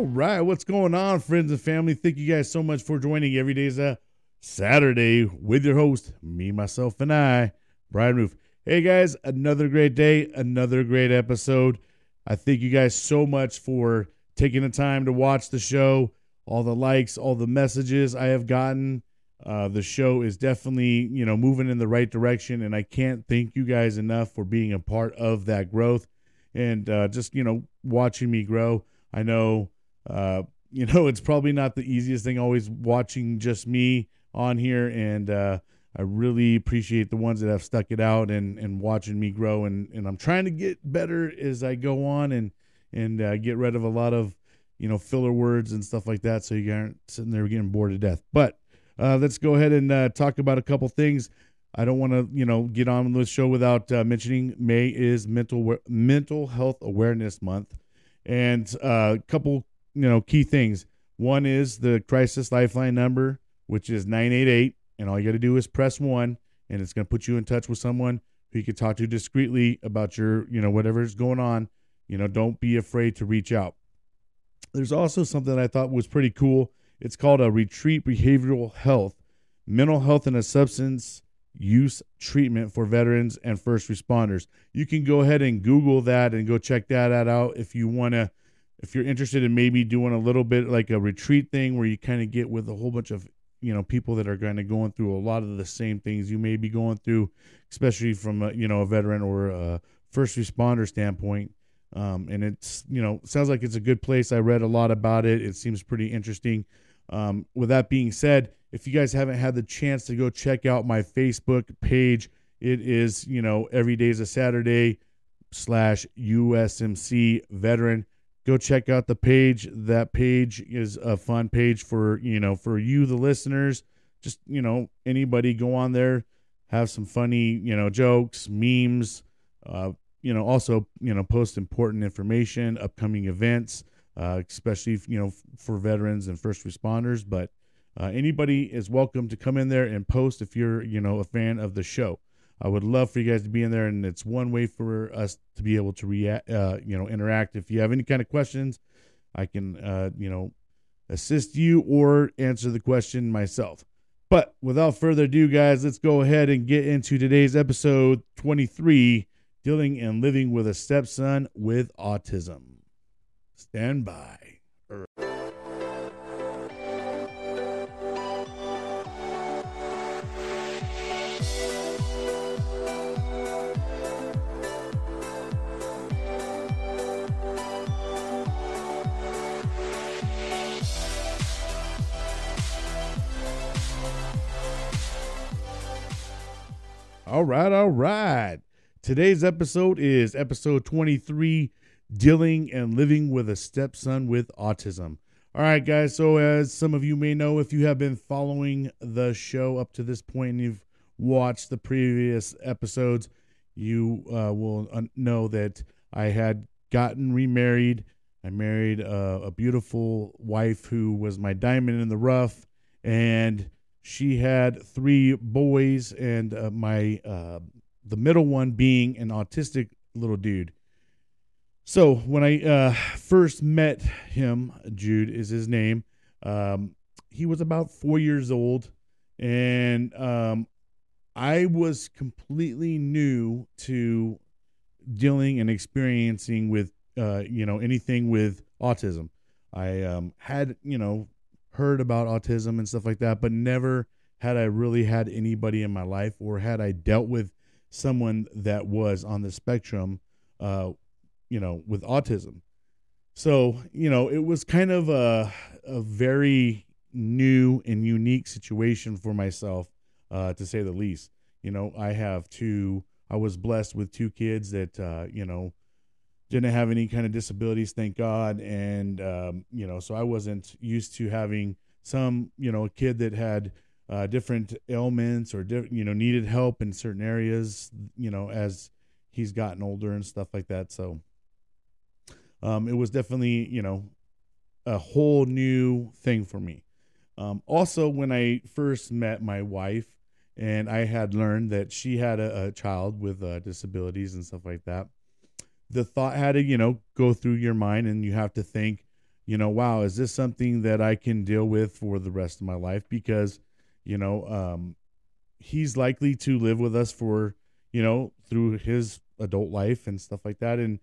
All right, what's going on, friends and family? Thank you guys so much for joining. Every day is a Saturday with your host, me, myself, and I, Brian Roof. Hey guys, another great day, another great episode. I thank you guys so much for taking the time to watch the show, all the likes, all the messages I have gotten. Uh, the show is definitely, you know, moving in the right direction, and I can't thank you guys enough for being a part of that growth and uh, just, you know, watching me grow. I know, uh, you know, it's probably not the easiest thing always watching just me on here, and uh, I really appreciate the ones that have stuck it out and and watching me grow, and and I'm trying to get better as I go on, and and uh, get rid of a lot of you know filler words and stuff like that, so you aren't sitting there getting bored to death. But uh, let's go ahead and uh, talk about a couple things. I don't want to, you know, get on the show without uh, mentioning May is mental mental health awareness month, and a uh, couple, you know, key things. One is the crisis lifeline number, which is nine eight eight, and all you got to do is press one, and it's going to put you in touch with someone who you can talk to discreetly about your, you know, whatever's going on. You know, don't be afraid to reach out. There's also something I thought was pretty cool it's called a retreat behavioral health, mental health and a substance use treatment for veterans and first responders. You can go ahead and Google that and go check that out if you want to. If you're interested in maybe doing a little bit like a retreat thing where you kind of get with a whole bunch of you know people that are kind of going through a lot of the same things you may be going through, especially from a, you know a veteran or a first responder standpoint. Um, and it's you know sounds like it's a good place. I read a lot about it. It seems pretty interesting. Um, with that being said, if you guys haven't had the chance to go check out my Facebook page, it is, you know, every day is a Saturday slash USMC veteran. Go check out the page. That page is a fun page for, you know, for you, the listeners. Just, you know, anybody go on there, have some funny, you know, jokes, memes, uh, you know, also, you know, post important information, upcoming events uh, especially you know for veterans and first responders. But uh, anybody is welcome to come in there and post if you're you know a fan of the show. I would love for you guys to be in there, and it's one way for us to be able to react, uh, you know, interact. If you have any kind of questions, I can, uh, you know, assist you or answer the question myself. But without further ado, guys, let's go ahead and get into today's episode 23 Dealing and Living with a Stepson with Autism. Stand by. All right, all right. Today's episode is episode 23 dealing and living with a stepson with autism. All right, guys. So, as some of you may know, if you have been following the show up to this point and you've watched the previous episodes, you uh, will know that I had gotten remarried. I married a, a beautiful wife who was my diamond in the rough, and she had three boys, and uh, my uh, the middle one being an autistic little dude. So when I uh, first met him, Jude is his name. Um, he was about four years old, and um, I was completely new to dealing and experiencing with uh, you know anything with autism. I um, had you know heard about autism and stuff like that, but never had I really had anybody in my life or had I dealt with someone that was on the spectrum uh, you know, with autism. So, you know, it was kind of a, a very new and unique situation for myself, uh, to say the least. You know, I have two, I was blessed with two kids that, uh, you know, didn't have any kind of disabilities, thank God. And, um, you know, so I wasn't used to having some, you know, a kid that had uh, different ailments or, di- you know, needed help in certain areas, you know, as he's gotten older and stuff like that. So, um, it was definitely you know a whole new thing for me. Um, also, when I first met my wife, and I had learned that she had a, a child with uh, disabilities and stuff like that, the thought had to you know go through your mind, and you have to think, you know, wow, is this something that I can deal with for the rest of my life? Because, you know, um, he's likely to live with us for, you know, through his adult life and stuff like that. And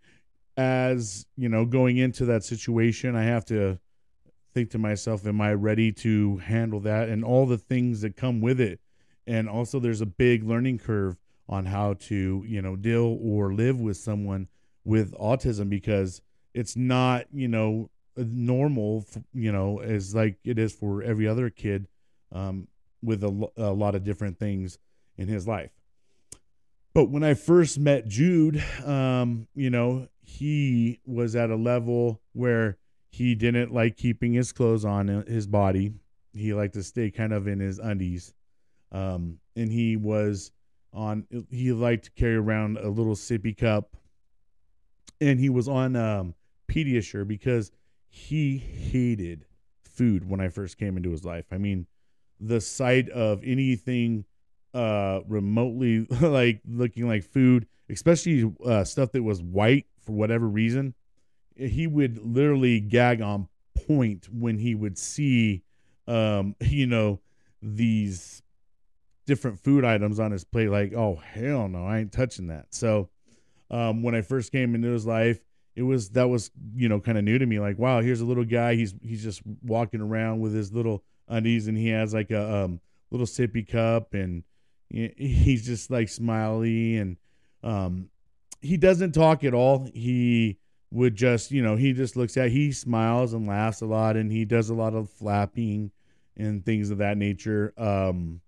as, you know, going into that situation, I have to think to myself, am I ready to handle that and all the things that come with it? And also, there's a big learning curve on how to, you know, deal or live with someone with autism because it's not, you know, normal, you know, as like it is for every other kid um, with a, a lot of different things in his life. But when I first met Jude, um, you know, he was at a level where he didn't like keeping his clothes on his body. He liked to stay kind of in his undies. Um, and he was on, he liked to carry around a little sippy cup. And he was on um, Pediasure because he hated food when I first came into his life. I mean, the sight of anything uh remotely like looking like food, especially uh, stuff that was white for whatever reason, he would literally gag on point when he would see um you know these different food items on his plate like oh hell no i ain't touching that so um when i first came into his life it was that was you know kind of new to me like wow here's a little guy he's he's just walking around with his little undies and he has like a um, little sippy cup and he's just like smiley and um he doesn't talk at all he would just, you know, he just looks at, he smiles and laughs a lot, and he does a lot of flapping and things of that nature. Um,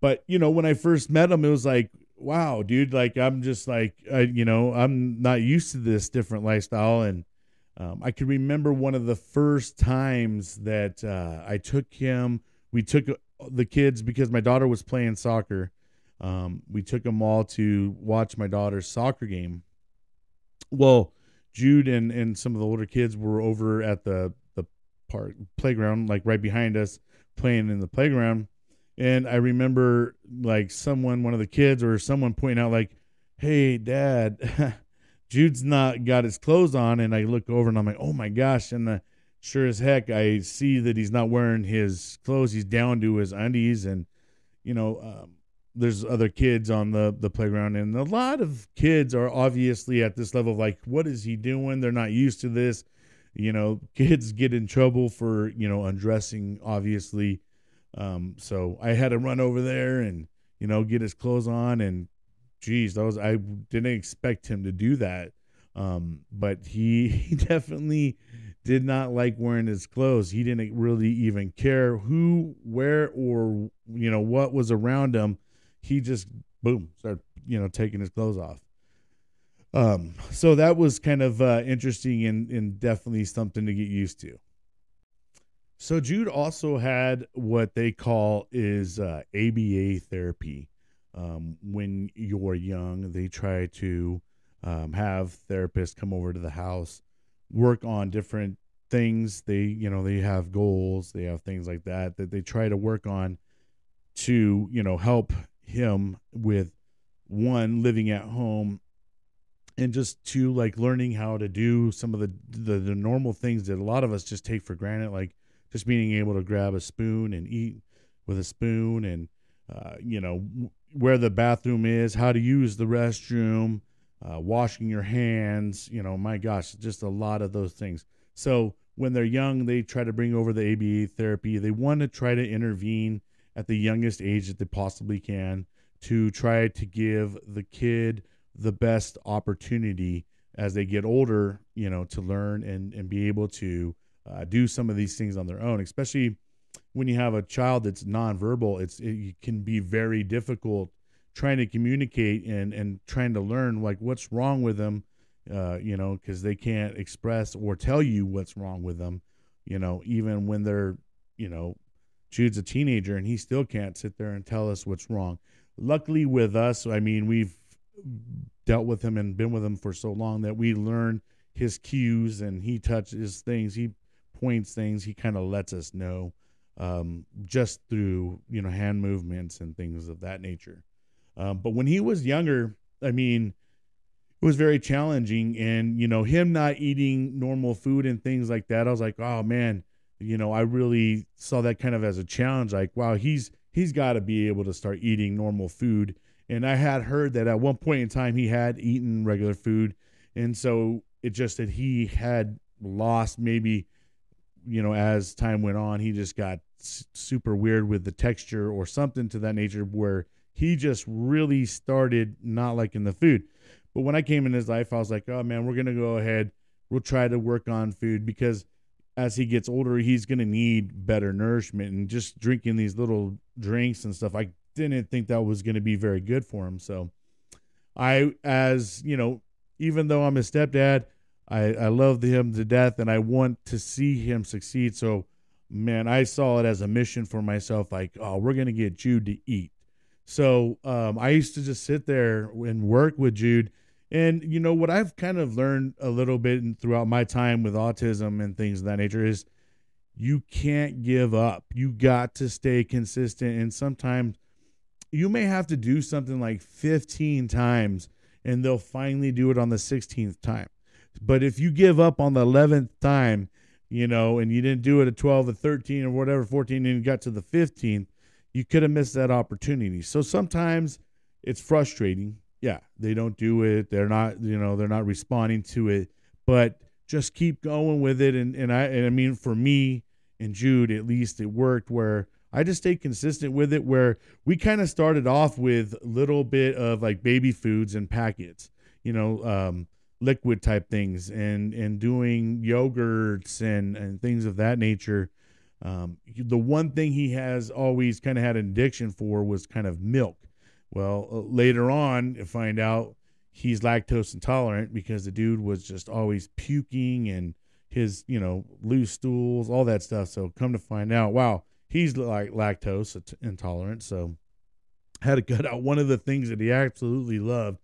but you know, when I first met him, it was like, wow, dude, like I'm just like, I, you know, I'm not used to this different lifestyle, and um, I can remember one of the first times that uh, I took him. We took the kids because my daughter was playing soccer. Um, we took them all to watch my daughter's soccer game. Well, Jude and and some of the older kids were over at the the park playground, like right behind us, playing in the playground. And I remember like someone, one of the kids or someone pointing out, like, "Hey, Dad, Jude's not got his clothes on." And I look over and I'm like, "Oh my gosh!" And the, sure as heck, I see that he's not wearing his clothes. He's down to his undies, and you know, um, there's other kids on the the playground and a lot of kids are obviously at this level of like what is he doing they're not used to this you know kids get in trouble for you know undressing obviously um, so i had to run over there and you know get his clothes on and geez that was i didn't expect him to do that um, but he, he definitely did not like wearing his clothes he didn't really even care who where or you know what was around him he just boom started you know taking his clothes off. Um, so that was kind of uh, interesting and, and definitely something to get used to. So Jude also had what they call is uh, ABA therapy. Um, when you're young, they try to um, have therapists come over to the house, work on different things. They, you know, they have goals, they have things like that that they try to work on to, you know, help him with one living at home and just two like learning how to do some of the, the, the normal things that a lot of us just take for granted like just being able to grab a spoon and eat with a spoon and uh, you know where the bathroom is how to use the restroom uh, washing your hands you know my gosh just a lot of those things. So when they're young they try to bring over the aba therapy. They want to try to intervene at the youngest age that they possibly can to try to give the kid the best opportunity as they get older, you know, to learn and, and be able to uh, do some of these things on their own, especially when you have a child that's nonverbal, it's it can be very difficult trying to communicate and and trying to learn like what's wrong with them, uh, you know, because they can't express or tell you what's wrong with them, you know, even when they're, you know, Jude's a teenager and he still can't sit there and tell us what's wrong. Luckily, with us, I mean, we've dealt with him and been with him for so long that we learn his cues and he touches things, he points things, he kind of lets us know um, just through you know hand movements and things of that nature. Um, but when he was younger, I mean, it was very challenging. And, you know, him not eating normal food and things like that, I was like, oh man, you know, I really saw that kind of as a challenge. Like, wow, he's he's got to be able to start eating normal food. And I had heard that at one point in time he had eaten regular food, and so it just that he had lost maybe, you know, as time went on, he just got super weird with the texture or something to that nature where he just really started not liking the food. But when I came in his life, I was like, oh man, we're gonna go ahead. We'll try to work on food because as he gets older, he's gonna need better nourishment and just drinking these little drinks and stuff. I didn't think that was gonna be very good for him. So I as you know, even though I'm his stepdad, I, I love him to death and I want to see him succeed. So man, I saw it as a mission for myself, like, oh, we're gonna get Jude to eat. So um, I used to just sit there and work with Jude. And you know what I've kind of learned a little bit throughout my time with autism and things of that nature is you can't give up. You got to stay consistent. And sometimes you may have to do something like 15 times and they'll finally do it on the 16th time. But if you give up on the 11th time, you know, and you didn't do it at 12 or 13 or whatever, 14, and you got to the 15th, you could have missed that opportunity. So sometimes it's frustrating. Yeah, they don't do it. They're not, you know, they're not responding to it. But just keep going with it. And and I and I mean for me and Jude, at least it worked where I just stayed consistent with it where we kind of started off with little bit of like baby foods and packets, you know, um, liquid type things and and doing yogurts and and things of that nature um, the one thing he has always kind of had an addiction for was kind of milk. Well, uh, later on, you find out he's lactose intolerant because the dude was just always puking and his, you know, loose stools, all that stuff. So come to find out, wow, he's like lactose intolerant. So had to cut out one of the things that he absolutely loved,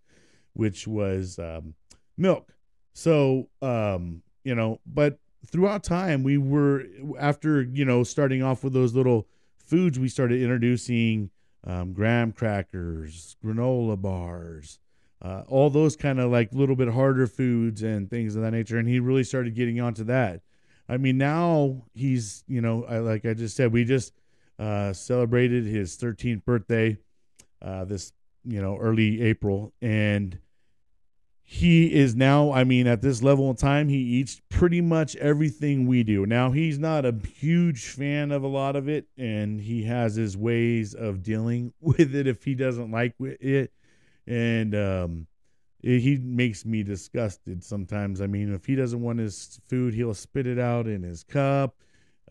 which was um, milk. So, um, you know, but throughout time we were after you know starting off with those little foods we started introducing um, graham crackers granola bars uh, all those kind of like little bit harder foods and things of that nature. And he really started getting onto that. I mean now he's you know I, like i just said we just uh, celebrated his 13th birthday uh, this you know early april. And he is now, I mean, at this level in time, he eats pretty much everything we do. Now, he's not a huge fan of a lot of it, and he has his ways of dealing with it if he doesn't like it. And um, it, he makes me disgusted sometimes. I mean, if he doesn't want his food, he'll spit it out in his cup.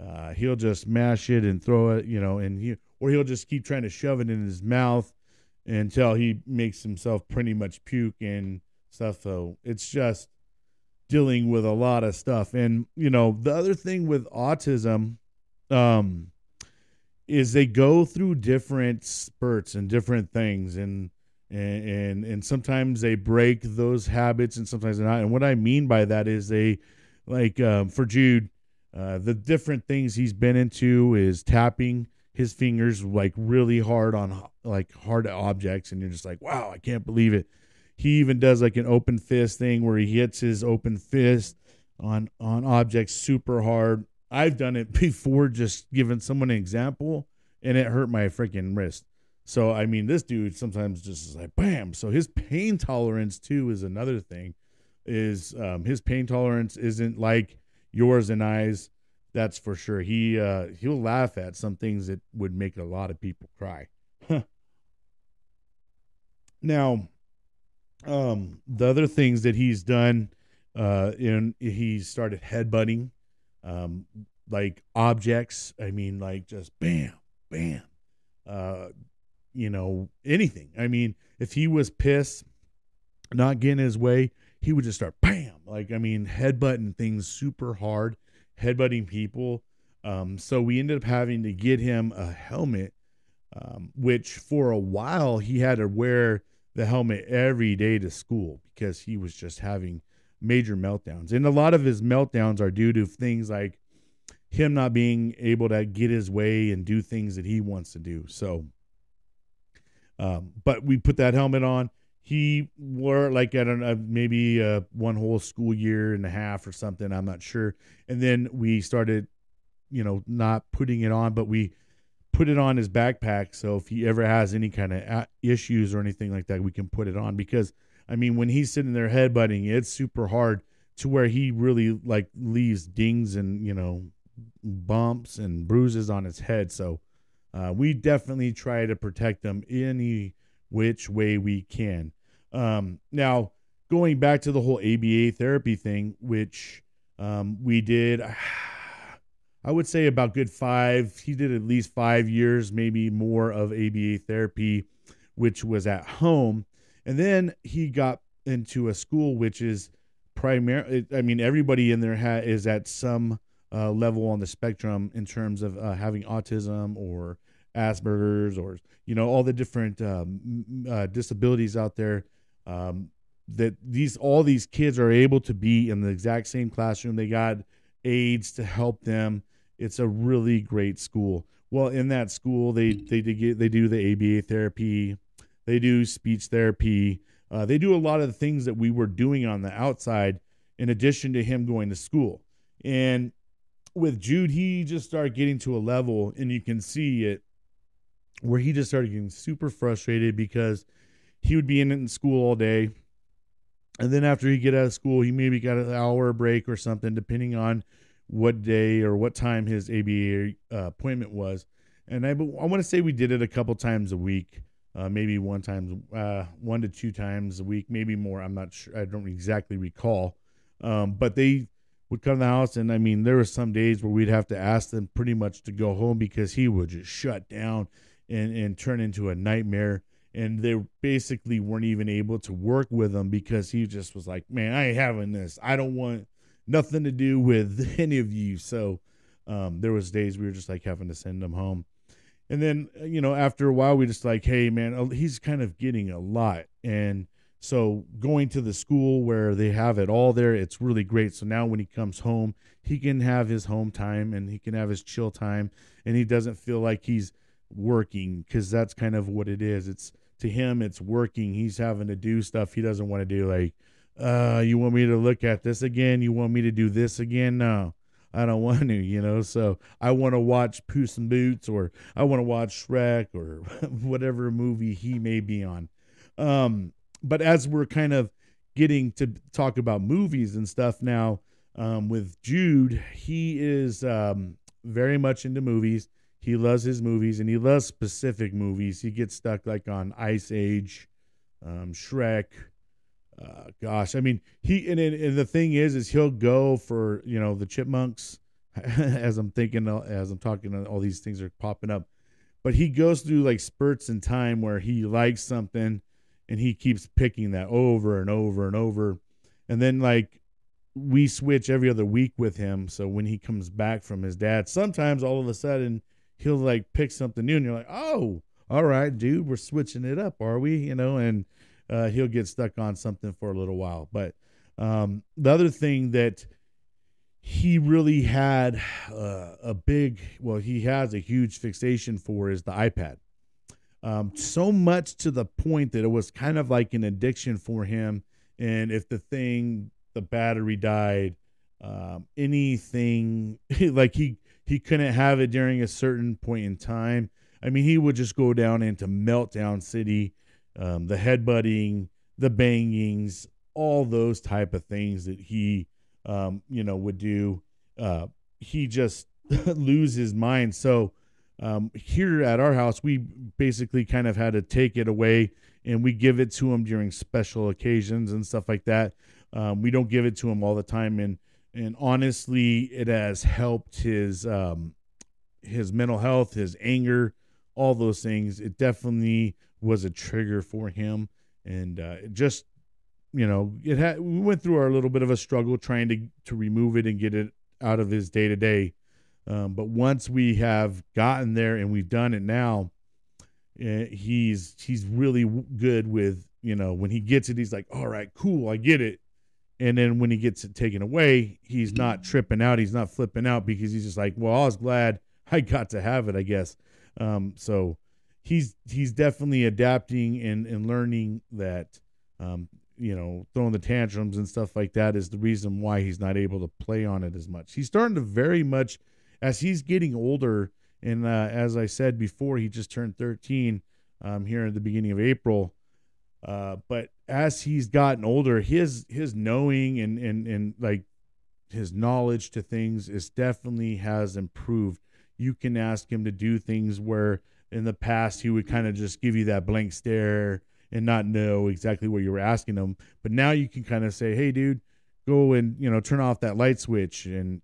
Uh, he'll just mash it and throw it, you know, and he or he'll just keep trying to shove it in his mouth until he makes himself pretty much puke and stuff. So it's just dealing with a lot of stuff. And, you know, the other thing with autism um, is they go through different spurts and different things. And, and, and, and sometimes they break those habits and sometimes they're not. And what I mean by that is they, like um, for Jude, uh, the different things he's been into is tapping his fingers like really hard on like hard objects and you're just like wow i can't believe it he even does like an open fist thing where he hits his open fist on on objects super hard. I've done it before, just giving someone an example, and it hurt my freaking wrist. So I mean, this dude sometimes just is like bam. So his pain tolerance too is another thing. Is um, his pain tolerance isn't like yours and I's. That's for sure. He uh, he'll laugh at some things that would make a lot of people cry. now, um, the other things that he's done, uh, in he started headbutting, um, like objects. I mean, like just bam, bam, uh, you know, anything. I mean, if he was pissed, not getting his way, he would just start bam, like I mean, headbutting things super hard, headbutting people. Um, so we ended up having to get him a helmet, um, which for a while he had to wear the helmet every day to school because he was just having major meltdowns. And a lot of his meltdowns are due to things like him not being able to get his way and do things that he wants to do. So, um, but we put that helmet on. he wore like I don't know maybe a one whole school year and a half or something. I'm not sure. And then we started, you know, not putting it on, but we put it on his backpack. So if he ever has any kind of issues or anything like that, we can put it on because I mean, when he's sitting there headbutting, it's super hard to where he really like leaves dings and you know bumps and bruises on his head. So uh, we definitely try to protect them any which way we can. Um, now, going back to the whole ABA therapy thing, which um, we did, I would say about good five. He did at least five years, maybe more of ABA therapy, which was at home. And then he got into a school which is primarily, I mean, everybody in there ha- is at some uh, level on the spectrum in terms of uh, having autism or Asperger's or, you know, all the different um, uh, disabilities out there. Um, that these all these kids are able to be in the exact same classroom. They got aides to help them. It's a really great school. Well, in that school, they they they, they do the ABA therapy, they do speech therapy. Uh, they do a lot of the things that we were doing on the outside, in addition to him going to school. And with Jude, he just started getting to a level, and you can see it where he just started getting super frustrated because he would be in, it in school all day. And then after he get out of school, he maybe got an hour break or something, depending on what day or what time his ABA uh, appointment was. And I, I want to say we did it a couple times a week uh, maybe one time, uh, one to two times a week, maybe more. I'm not sure. I don't exactly recall. Um, but they would come to the house, and I mean, there were some days where we'd have to ask them pretty much to go home because he would just shut down and and turn into a nightmare. And they basically weren't even able to work with him because he just was like, "Man, I ain't having this. I don't want nothing to do with any of you." So um, there was days we were just like having to send him home. And then, you know, after a while, we just like, hey, man, uh, he's kind of getting a lot. And so going to the school where they have it all there, it's really great. So now when he comes home, he can have his home time and he can have his chill time and he doesn't feel like he's working because that's kind of what it is. It's to him, it's working. He's having to do stuff he doesn't want to do. Like, uh, you want me to look at this again? You want me to do this again? No. I don't want to, you know. So I want to watch Puss in Boots or I want to watch Shrek or whatever movie he may be on. Um, but as we're kind of getting to talk about movies and stuff now, um, with Jude, he is um, very much into movies. He loves his movies and he loves specific movies. He gets stuck like on Ice Age, um, Shrek, uh, gosh, I mean, he and, and the thing is, is he'll go for you know the chipmunks. as I'm thinking, as I'm talking, all these things are popping up, but he goes through like spurts in time where he likes something, and he keeps picking that over and over and over, and then like we switch every other week with him. So when he comes back from his dad, sometimes all of a sudden he'll like pick something new, and you're like, oh, all right, dude, we're switching it up, are we? You know, and uh, he'll get stuck on something for a little while. But um, the other thing that he really had uh, a big, well, he has a huge fixation for is the iPad. Um, so much to the point that it was kind of like an addiction for him. And if the thing, the battery died, um, anything like he he couldn't have it during a certain point in time. I mean, he would just go down into meltdown city um, the headbutting, the bangings, all those type of things that he, um, you know, would do. Uh, he just lose his mind. So um, here at our house, we basically kind of had to take it away and we give it to him during special occasions and stuff like that. Um, we don't give it to him all the time, and and honestly, it has helped his um, his mental health, his anger, all those things. It definitely was a trigger for him, and uh, just you know, it had we went through our little bit of a struggle trying to to remove it and get it out of his day to day. But once we have gotten there and we've done it now, uh, he's he's really good with you know when he gets it, he's like, all right, cool, I get it. And then when he gets it taken away, he's not tripping out, he's not flipping out because he's just like, well, I was glad I got to have it, I guess. Um, so he's he's definitely adapting and, and learning that um, you know, throwing the tantrums and stuff like that is the reason why he's not able to play on it as much. He's starting to very much, as he's getting older, and uh, as I said before, he just turned 13 um, here at the beginning of April. Uh, but as he's gotten older, his his knowing and and and like his knowledge to things is definitely has improved. You can ask him to do things where in the past he would kind of just give you that blank stare and not know exactly what you were asking him. But now you can kind of say, "Hey, dude, go and you know turn off that light switch," and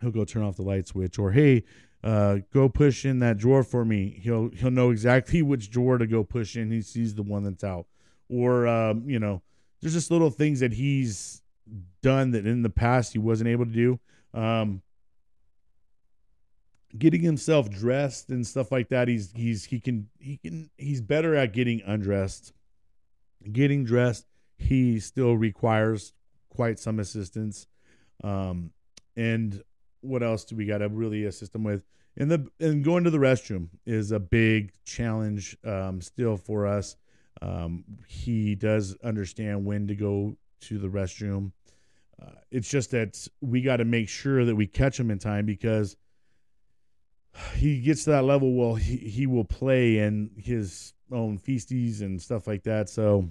he'll go turn off the light switch. Or, "Hey, uh, go push in that drawer for me." He'll he'll know exactly which drawer to go push in. He sees the one that's out. Or um, you know, there's just little things that he's done that in the past he wasn't able to do. Um, getting himself dressed and stuff like that. He's he's he can he can he's better at getting undressed. Getting dressed, he still requires quite some assistance. Um, and what else do we got to really assist him with? And the and going to the restroom is a big challenge um, still for us. Um, he does understand when to go to the restroom. Uh, it's just that we got to make sure that we catch him in time because he gets to that level. Well, he, he will play in his own feasties and stuff like that. So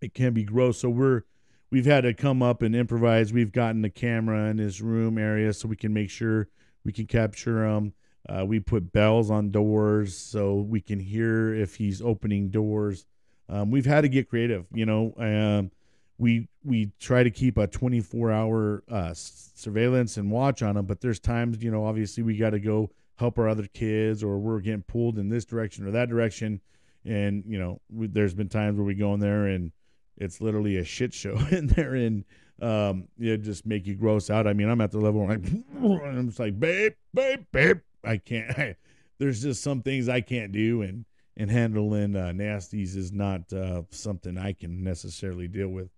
it can be gross. So we're we've had to come up and improvise. We've gotten the camera in his room area so we can make sure we can capture him. Uh, we put bells on doors so we can hear if he's opening doors. Um, we've had to get creative, you know. Um, we we try to keep a 24 hour uh, surveillance and watch on them but there's times you know obviously we got to go help our other kids or we're getting pulled in this direction or that direction. And you know we, there's been times where we go in there and it's literally a shit show in there and um it just make you gross out. I mean i'm at the level where I'm, I'm just like babe babe babe. I can't I, there's just some things i can't do and and handling uh, nasties is not uh, something i can necessarily deal with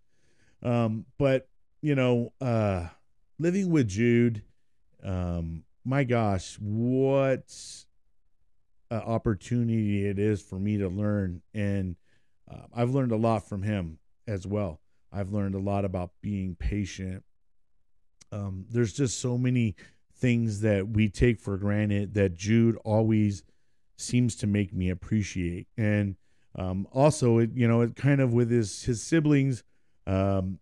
um, but you know, uh, living with Jude, um, my gosh, what uh, opportunity it is for me to learn, and uh, I've learned a lot from him as well. I've learned a lot about being patient. Um, there's just so many things that we take for granted that Jude always seems to make me appreciate, and um, also, it, you know, it kind of with his his siblings um,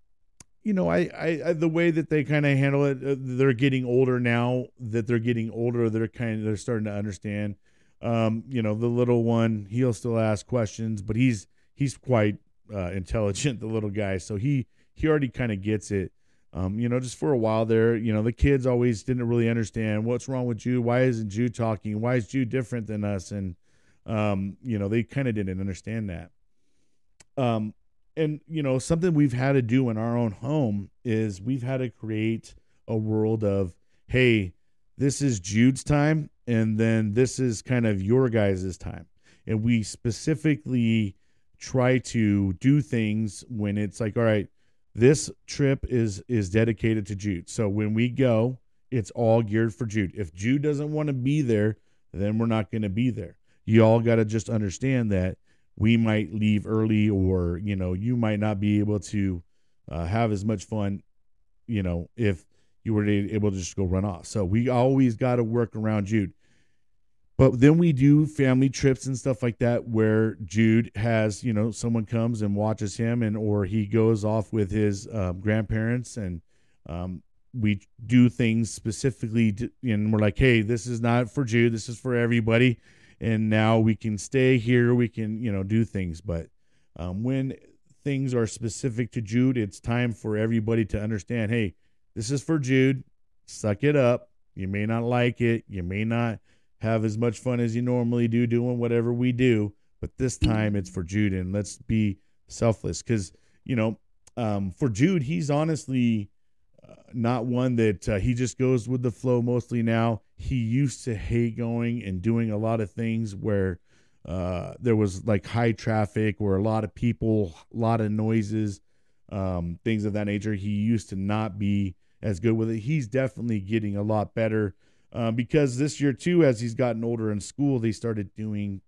you know, I, I, I, the way that they kind of handle it, uh, they're getting older now. That they're getting older, they're kind of they're starting to understand. Um, you know, the little one, he'll still ask questions, but he's he's quite uh, intelligent, the little guy. So he he already kind of gets it. Um, you know, just for a while there, you know, the kids always didn't really understand what's wrong with Jude. Why isn't Jude talking? Why is Jude different than us? And um, you know, they kind of didn't understand that. Um, and you know something we've had to do in our own home is we've had to create a world of hey this is jude's time and then this is kind of your guys' time. And we specifically try to do things when it's like all right this trip is is dedicated to jude. So when we go it's all geared for jude. If jude doesn't want to be there then we're not going to be there. You all got to just understand that we might leave early or you know you might not be able to uh, have as much fun you know if you were able to just go run off. So we always got to work around jude. But then we do family trips and stuff like that where jude has you know someone comes and watches him and or he goes off with his um, grandparents and um, we do things specifically to, and we're like hey this is not for jude. This is for everybody and now we can stay here we can you know do things. But um, when things are specific to jude it's time for everybody to understand hey this is for jude. Suck it up. You may not like it. You may not have as much fun as you normally do doing whatever we do but this time it's for jude and let's be selfless. Because you know um, for jude he's honestly not one that uh, he just goes with the flow mostly now. He used to hate going and doing a lot of things where uh, there was like high traffic where a lot of people, a lot of noises, um, things of that nature. He used to not be as good with it. He's definitely getting a lot better uh, because this year, too, as he's gotten older in school, they started doing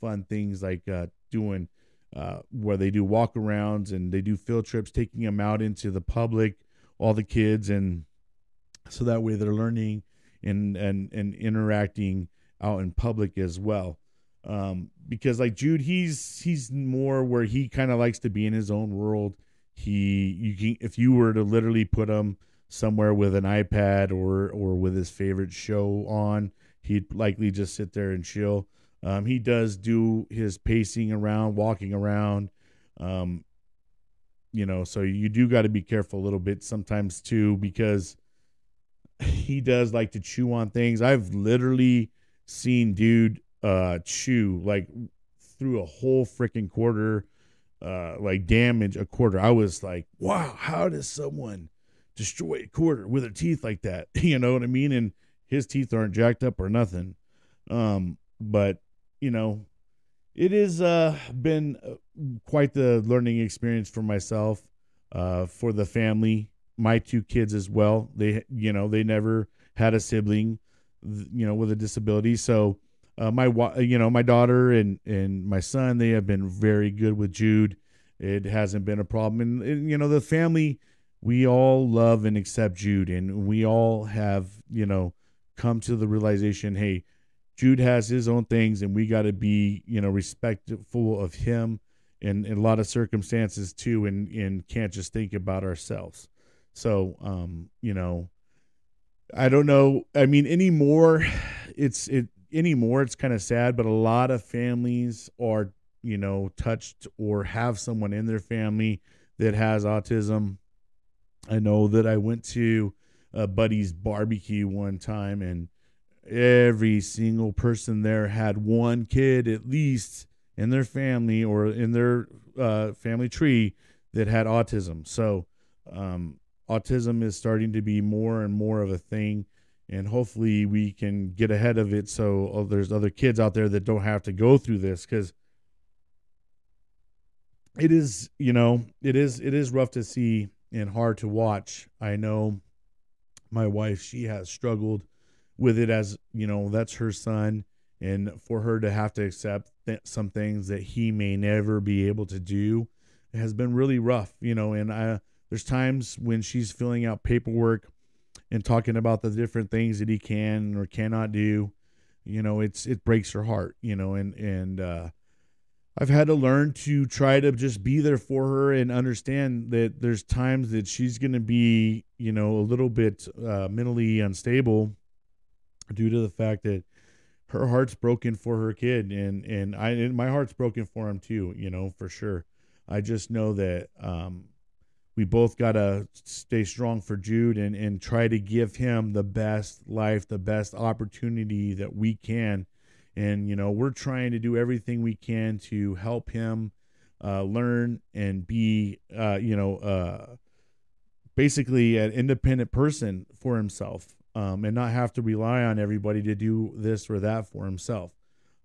fun things like uh, doing uh, where they do walkarounds and they do field trips, taking them out into the public, all the kids, and so that way they're learning and and and interacting out in public as well. Um, because like Jude, he's he's more where he kind of likes to be in his own world. He you can if you were to literally put him somewhere with an iPad or or with his favorite show on, he'd likely just sit there and chill. Um, he does do his pacing around, walking around. Um, you know, so you do got to be careful a little bit sometimes too because he does like to chew on things. I've literally seen dude uh chew like through a whole freaking quarter uh like damage a quarter. I was like, "Wow, how does someone destroy a quarter with their teeth like that?" you know what I mean? And his teeth aren't jacked up or nothing. Um but you know, it has uh been uh, quite the learning experience for myself, uh for the family my two kids as well. They, you know, they never had a sibling, you know, with a disability. So, uh, my, you know, my daughter and and my son, they have been very good with Jude. It hasn't been a problem, and, and you know, the family, we all love and accept Jude, and we all have, you know, come to the realization, hey, Jude has his own things, and we got to be, you know, respectful of him in, in a lot of circumstances too, and and can't just think about ourselves. So, um, you know, I don't know. I mean, anymore, it's it anymore. It's kind of sad, but a lot of families are, you know, touched or have someone in their family that has autism. I know that I went to a buddy's barbecue one time, and every single person there had one kid at least in their family or in their uh, family tree that had autism. So, um, autism is starting to be more and more of a thing and hopefully we can get ahead of it so oh, there's other kids out there that don't have to go through this because it is you know it is it is rough to see and hard to watch. I know my wife she has struggled with it as you know that's her son and for her to have to accept th- some things that he may never be able to do has been really rough you know and i there's times when she's filling out paperwork and talking about the different things that he can or cannot do. You know, it's it breaks her heart, you know, and and uh I've had to learn to try to just be there for her and understand that there's times that she's going to be, you know, a little bit uh, mentally unstable due to the fact that her heart's broken for her kid and and I and my heart's broken for him too, you know, for sure. I just know that um we both got to stay strong for Jude and, and try to give him the best life, the best opportunity that we can. And, you know, we're trying to do everything we can to help him uh, learn and be, uh, you know, uh, basically an independent person for himself um, and not have to rely on everybody to do this or that for himself.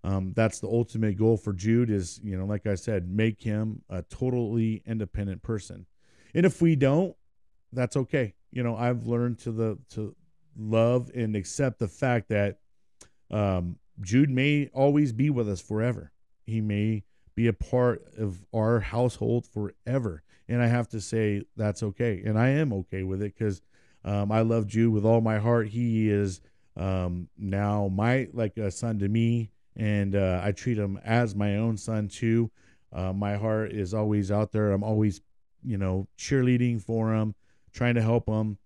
Um, that's the ultimate goal for Jude is, you know, like I said, make him a totally independent person and if we don't, that's okay. You know, I've learned to the to love and accept the fact that um, Jude may always be with us forever. He may be a part of our household forever. And I have to say that's okay. And I am okay with it because um, I love Jude with all my heart. He is um, now my like a son to me, and uh, I treat him as my own son too. Uh, my heart is always out there. I'm always you know, cheerleading for them, trying to help them.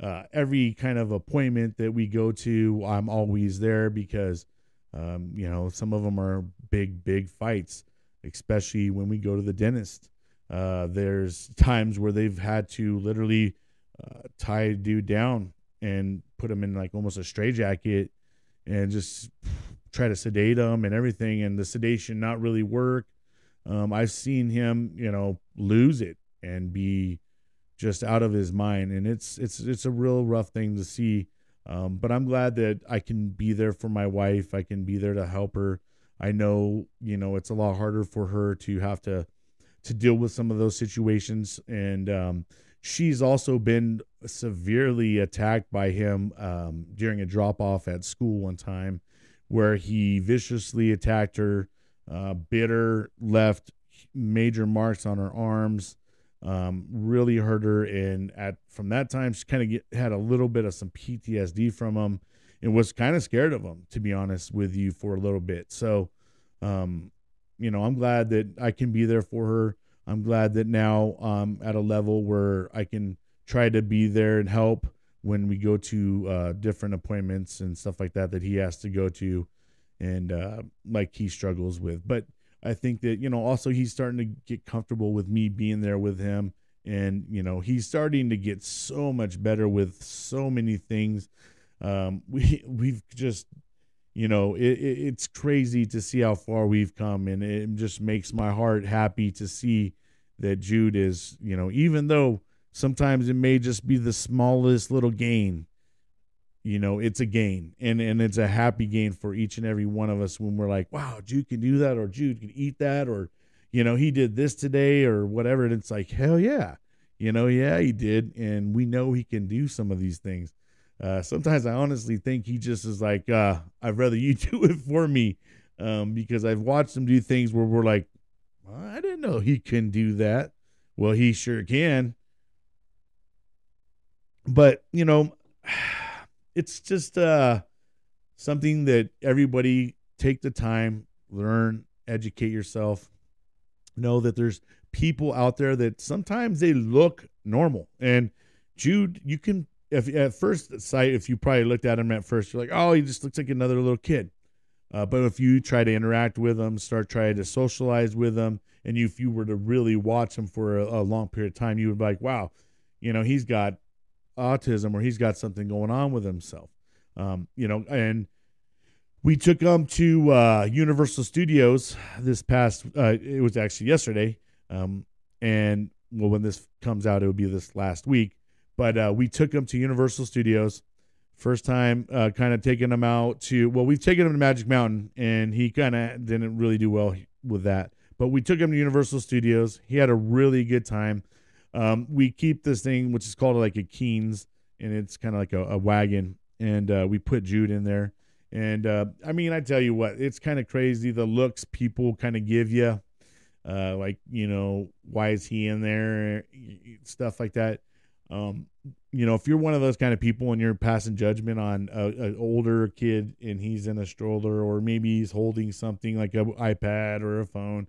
Uh, every kind of appointment that we go to, I'm always there because, um, you know, some of them are big, big fights, especially when we go to the dentist. Uh, there's times where they've had to literally uh, tie a dude down and put him in like almost a straitjacket and just try to sedate him and everything, and the sedation not really work. Um, I've seen him, you know, lose it and be just out of his mind. And it's it's it's a real rough thing to see. Um, but I'm glad that I can be there for my wife. I can be there to help her. I know, you know, it's a lot harder for her to have to to deal with some of those situations. And um, she's also been severely attacked by him um, during a drop off at school one time, where he viciously attacked her, uh, bit her left major marks on her arms, um, really hurt her. And at from that time, she kind of had a little bit of some PTSD from him and was kind of scared of him, to be honest with you, for a little bit. So, um, you know, I'm glad that I can be there for her. I'm glad that now I'm at a level where I can try to be there and help when we go to uh, different appointments and stuff like that that he has to go to and uh, like he struggles with. But I think that, you know, also he's starting to get comfortable with me being there with him. And, you know, he's starting to get so much better with so many things. Um, we, we've just, you know, it, it, it's crazy to see how far we've come. And it just makes my heart happy to see that Jude is, you know, even though sometimes it may just be the smallest little gain, you know it's a gain and and it's a happy gain for each and every one of us when we're like wow jude can do that or jude can eat that or you know he did this today or whatever and it's like hell yeah you know yeah he did and we know he can do some of these things. Uh, sometimes i honestly think he just is like uh, i'd rather you do it for me um, because i've watched him do things where we're like i didn't know he can do that. Well he sure can. But you know it's just uh, something that everybody take the time, learn, educate yourself. Know that there's people out there that sometimes they look normal. And Jude, you can if at first sight, if you probably looked at him at first, you're like, oh, he just looks like another little kid. Uh, but if you try to interact with him, start trying to socialize with him, and you, if you were to really watch him for a, a long period of time, you would be like, wow, you know, he's got autism or he's got something going on with himself. Um, you know, and we took him to uh, Universal Studios this past. Uh, it was actually yesterday, um, and well, when this comes out, it will be this last week. But uh, we took him to Universal Studios. First time, uh, kind of taking him out to. Well, we've taken him to Magic Mountain, and he kind of didn't really do well with that. But we took him to Universal Studios. He had a really good time. Um, we keep this thing, which is called like a Keenz, and it's kind of like a, a, wagon, and uh, we put Jude in there. And uh, I mean, I tell you what, it's kind of crazy the looks people kind of give you, uh, like you know, why is he in there, stuff like that. Um, you know, if you're one of those kind of people and you're passing judgment on an older kid and he's in a stroller or maybe he's holding something like an iPad or a phone,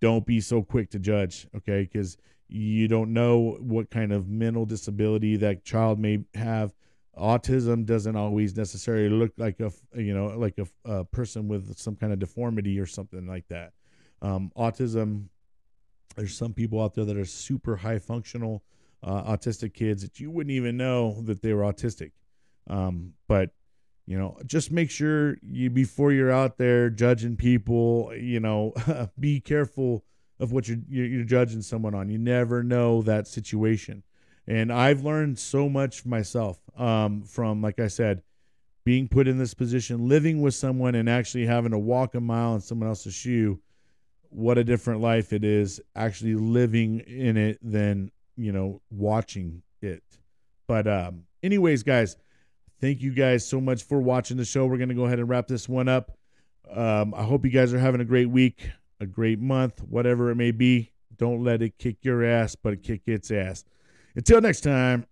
don't be so quick to judge, okay? Because you don't know what kind of mental disability that child may have. Autism doesn't always necessarily look like a you know like a, a person with some kind of deformity or something like that. Um, autism, there's some people out there that are super high functional uh, autistic kids that you wouldn't even know that they were autistic. Um, but you know, just make sure you before you're out there judging people, you know, be careful of what you're, you're judging someone on. You never know that situation. And I've learned so much myself um, from, like I said, being put in this position, living with someone, and actually having to walk a mile in someone else's shoe. What a different life it is actually living in it than, you know, watching it. But, um, anyways, guys, thank you guys so much for watching the show. We're going to go ahead and wrap this one up. Um, I hope you guys are having a great week a great month, whatever it may be. Don't let it kick your ass, but kick its ass. Until next time.